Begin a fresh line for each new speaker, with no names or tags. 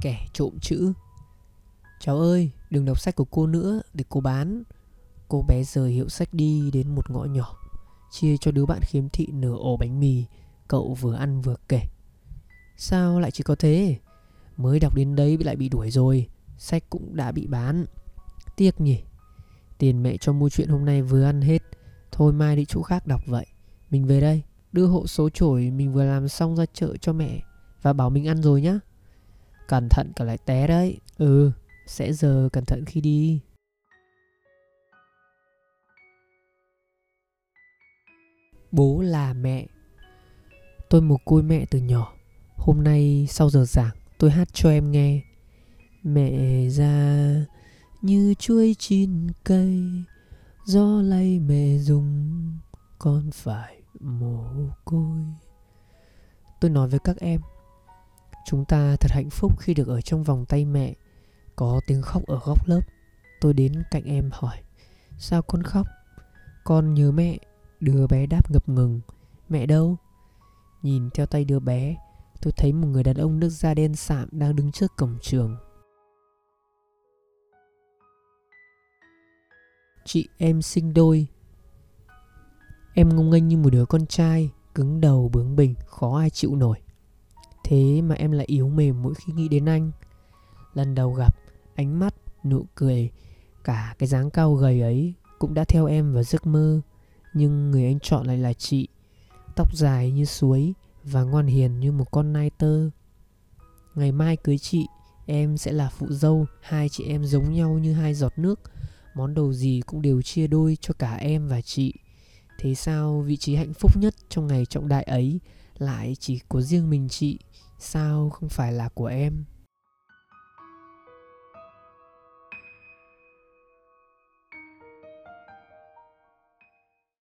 Kẻ trộm chữ. Cháu ơi, đừng đọc sách của cô nữa Để cô bán. Cô bé rời hiệu sách đi đến một ngõ nhỏ, Chia cho đứa bạn khiếm thị nửa ổ bánh mì, Cậu vừa ăn vừa kể. Sao lại chỉ có thế? Mới đọc đến đấy lại bị đuổi rồi, Sách cũng đã bị bán. Tiếc nhỉ. Tiền mẹ cho mua chuyện hôm nay vừa ăn hết, Thôi mai đi chỗ khác đọc vậy. Mình về đây, Đưa hộ số chổi mình vừa làm xong ra chợ cho mẹ Và bảo mình ăn rồi nhá. Cẩn thận cả lại té đấy. Ừ Sẽ giờ cẩn thận khi đi. Bố là mẹ. Tôi mồ côi mẹ từ nhỏ. Hôm nay sau giờ giảng, tôi hát cho em nghe. Mẹ ra như chuối chín cây, Gió lay mẹ dùng, Con phải mồ côi. Tôi nói với các em Chúng ta thật hạnh phúc khi được ở trong vòng tay mẹ. Có tiếng khóc ở góc lớp. Tôi đến cạnh em hỏi, Sao con khóc? Con nhớ mẹ. Đứa bé đáp ngập ngừng, Mẹ đâu? Nhìn theo tay đứa bé, Tôi thấy một người đàn ông nước da đen sạm đang đứng trước cổng trường. Chị em sinh đôi. Em ngông nghênh như một đứa con trai, Cứng đầu, bướng bỉnh, Khó ai chịu nổi. Thế mà em lại yếu mềm mỗi khi nghĩ đến anh. Lần đầu gặp Ánh mắt, nụ cười Cả cái dáng cao gầy ấy Cũng đã theo em vào giấc mơ. Nhưng người anh chọn lại là chị Tóc dài như suối Và ngoan hiền như một con nai tơ. Ngày mai cưới chị Em sẽ là phụ dâu Hai chị em giống nhau như hai giọt nước. Món đồ gì cũng đều chia đôi cho cả em và chị. Thế sao vị trí hạnh phúc nhất trong ngày trọng đại ấy lại chỉ của riêng mình chị. Sao không phải là của em?